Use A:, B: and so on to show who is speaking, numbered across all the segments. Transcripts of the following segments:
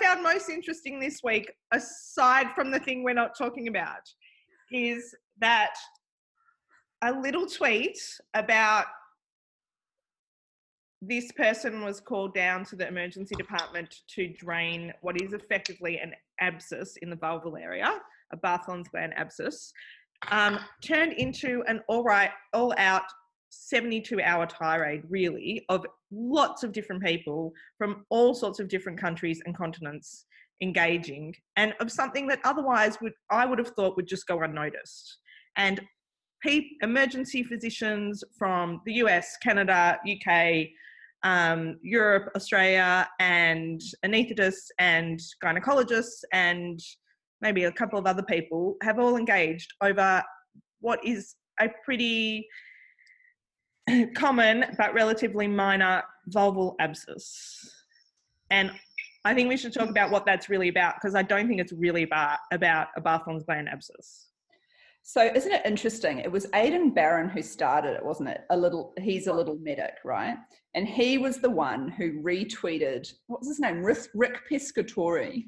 A: found most interesting this week, aside from the thing we're not talking about, is that a little tweet about this person was called down to the emergency department to drain what is effectively an abscess in the vulval area, a Bartholin's gland abscess, um, turned into an all right, all out 72 hour tirade, really, of lots of different people from all sorts of different countries and continents engaging, and of something that otherwise would I would have thought would just go unnoticed. And emergency physicians from the US, Canada, UK, um, Europe, Australia, and anaesthetists and gynecologists and maybe a couple of other people have all engaged over what is a pretty common but relatively minor vulval abscess. And I think we should talk about what that's really about because I don't think it's really about, about a Bartholin's gland abscess.
B: So isn't it interesting? It was Aidan Barron who started it, wasn't it? A little he's a little medic, right? And he was the one who retweeted what was his name? Rick, Rick Pescatore.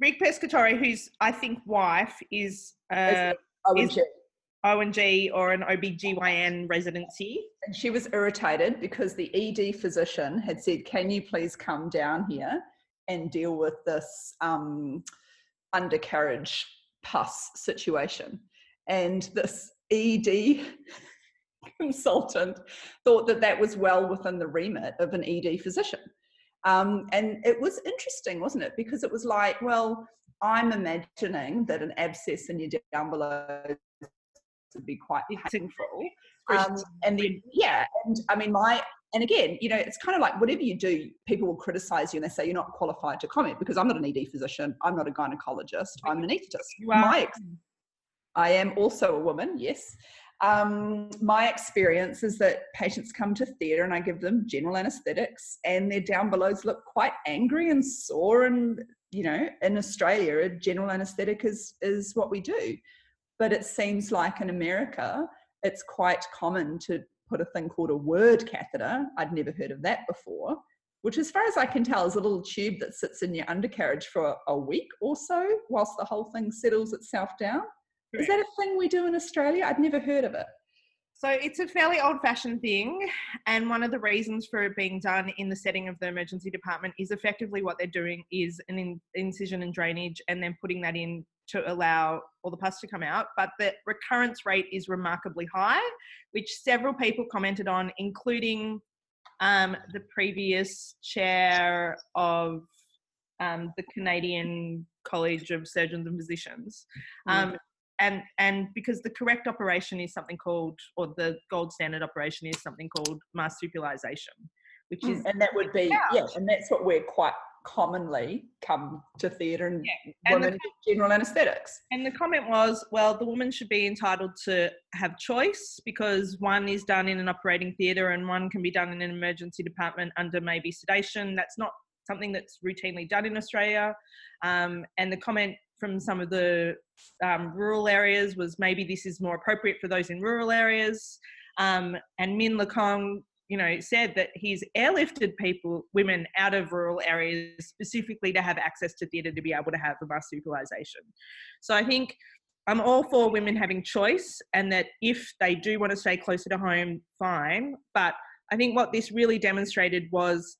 A: Rick Pescatore, whose I think wife is uh, is ONG or an OBGYN residency.
B: And she was irritated because the ED physician had said, Can you please come down here and deal with this um, undercarriage pus situation? and this ED consultant thought that that was well within the remit of an ED physician. Um, and it was interesting, wasn't it? Because it was like, well, I'm imagining that an abscess in your down below would be quite painful. Um, and then, yeah, and I mean, my, and again, you know, it's kind of like whatever you do, people will criticize you and they say you're not qualified to comment because I'm not an ED physician, I'm not a gynecologist, I'm an anaesthetist. My I am also a woman, yes. Um, my experience is that patients come to theatre and I give them general anaesthetics, and their down belows look quite angry and sore. And you know, in Australia, a general anaesthetic is is what we do. But it seems like in America, it's quite common to put a thing called a word catheter. I'd never heard of that before. Which, as far as I can tell, is a little tube that sits in your undercarriage for a week or so whilst the whole thing settles itself down. Is that a thing we do in Australia? I'd never heard of it.
A: So it's a fairly old fashioned thing. And one of the reasons for it being done in the setting of the emergency department is effectively what they're doing is an in- incision and drainage and then putting that in to allow all the pus to come out. But the recurrence rate is remarkably high, which several people commented on, including um, the previous chair of um, the Canadian College of Surgeons and Physicians. Um, mm and and because the correct operation is something called or the gold standard operation is something called marsupialization which is
B: mm, and that would be yeah and that's what we're quite commonly come to theatre and, yeah. and women the, general anaesthetics.
A: And the comment was, well, the woman should be entitled to have choice because one is done in an operating theatre and one can be done in an emergency department under maybe sedation. That's not something that's routinely done in Australia. Um, and the comment from some of the um, rural areas was maybe this is more appropriate for those in rural areas. Um, and Minh Le Cong, you know, said that he's airlifted people, women out of rural areas specifically to have access to theatre to be able to have a marsupialization. So I think I'm all for women having choice and that if they do want to stay closer to home, fine. But I think what this really demonstrated was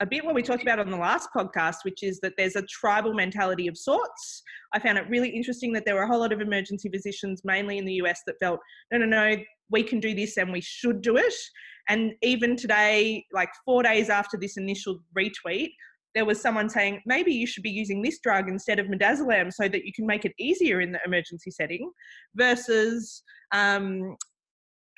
A: a bit what we talked about on the last podcast, which is that there's a tribal mentality of sorts. I found it really interesting that there were a whole lot of emergency physicians, mainly in the US, that felt, no, no, no, we can do this and we should do it. And even today, like four days after this initial retweet, there was someone saying maybe you should be using this drug instead of midazolam so that you can make it easier in the emergency setting versus um,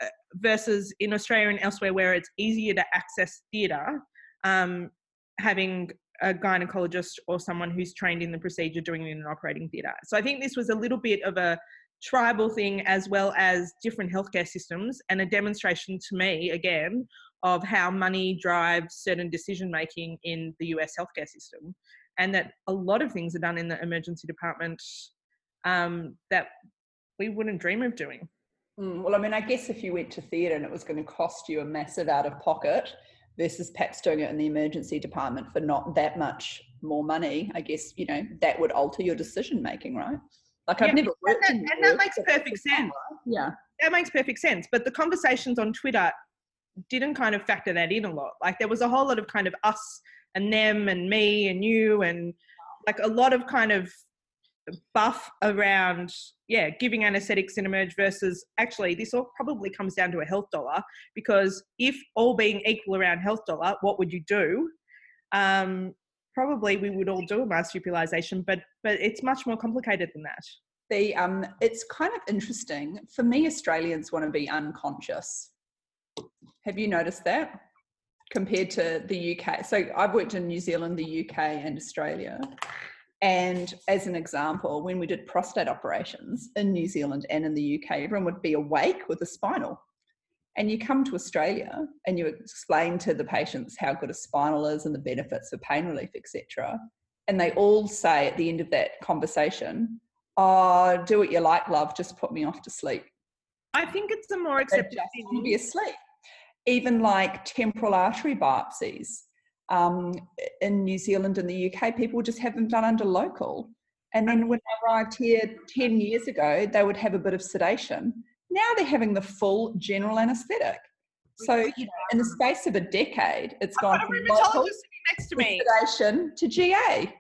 A: uh, versus in Australia and elsewhere where it's easier to access theatre um, having a gynecologist or someone who's trained in the procedure doing it in an operating theatre. So I think this was a little bit of a tribal thing as well as different healthcare systems and a demonstration to me again of how money drives certain decision making in the US healthcare system and that a lot of things are done in the emergency department um, that we wouldn't dream of doing.
B: Mm, well, I mean, I guess if you went to theatre and it was going to cost you a massive out of pocket, versus perhaps doing it in the emergency department for not that much more money, I guess, you know, that would alter your decision making, right? Like I've
A: Yeah,
B: never worked
A: and
B: in
A: that, and that makes perfect sense.
B: Yeah.
A: That makes perfect sense. But the conversations on Twitter didn't kind of factor that in a lot. Like there was a whole lot of kind of us and them and me and you and like a lot of kind of buff around yeah giving anesthetics in emerge versus actually this all probably comes down to a health dollar because if all being equal around health dollar what would you do um probably we would all do a marsupialization but but it's much more complicated than that
B: The um it's kind of interesting. For me, Australians want to be unconscious. Have you noticed that? Compared to the UK. So I've worked in New Zealand, the UK, and Australia. And as an example, when we did prostate operations in New Zealand and in the UK, everyone would be awake with a spinal. And you come to Australia and you explain to the patients how good a spinal is and the benefits of pain relief, etc. And they all say at the end of that conversation, Oh, do what you like, love, just put me off to sleep.
A: i think it's a more accepted thing.
B: to be asleep. Even like temporal artery biopsies. Um, in New Zealand and the UK, people just have them done under local. And then when I arrived here 10 years ago, they would have a bit of sedation. Now they're having the full general anaesthetic. So, you know, in the space of a decade, it's
A: I've
B: gone
A: got a
B: from
A: rheumatologist
B: local
A: sitting next to me.
B: sedation to GA.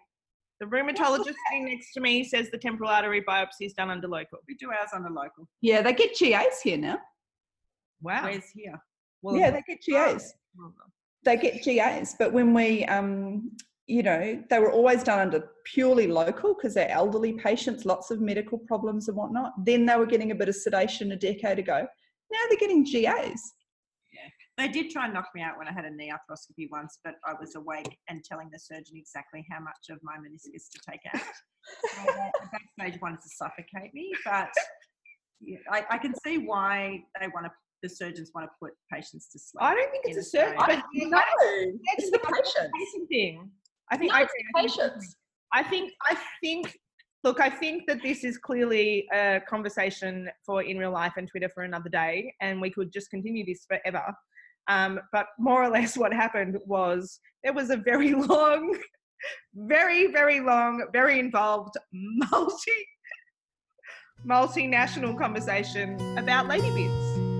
A: The rheumatologist sitting next to me says the temporal artery biopsy is done under local.
C: We do ours under local.
B: Yeah, they get GAs here now.
A: Wow.
C: Where's here?
A: Well,
B: yeah, they get GAs.
A: well
B: they get GAs, but when we, um, you know, they were always done under purely local because they're elderly patients, lots of medical problems and whatnot. Then they were getting a bit of sedation a decade ago. Now they're getting GAs. Yeah.
C: They did try and knock me out when I had a knee arthroscopy once, but I was awake and telling the surgeon exactly how much of my meniscus to take out. So they, at stage, wanted to suffocate me, but yeah, I, I can see why they want to. The surgeons want to put patients to sleep.
A: I don't think it's a surgeon,
C: Australia.
A: but
B: No, it's the
A: it's patient thing. I think
B: No,
A: I,
B: it's the.
A: I think I think look, I think that this is clearly a conversation for in real life and Twitter for another day, and we could just continue this forever. Um, but more or less, what happened was there was a very long, very very long, very involved, multi multinational conversation about lady bits.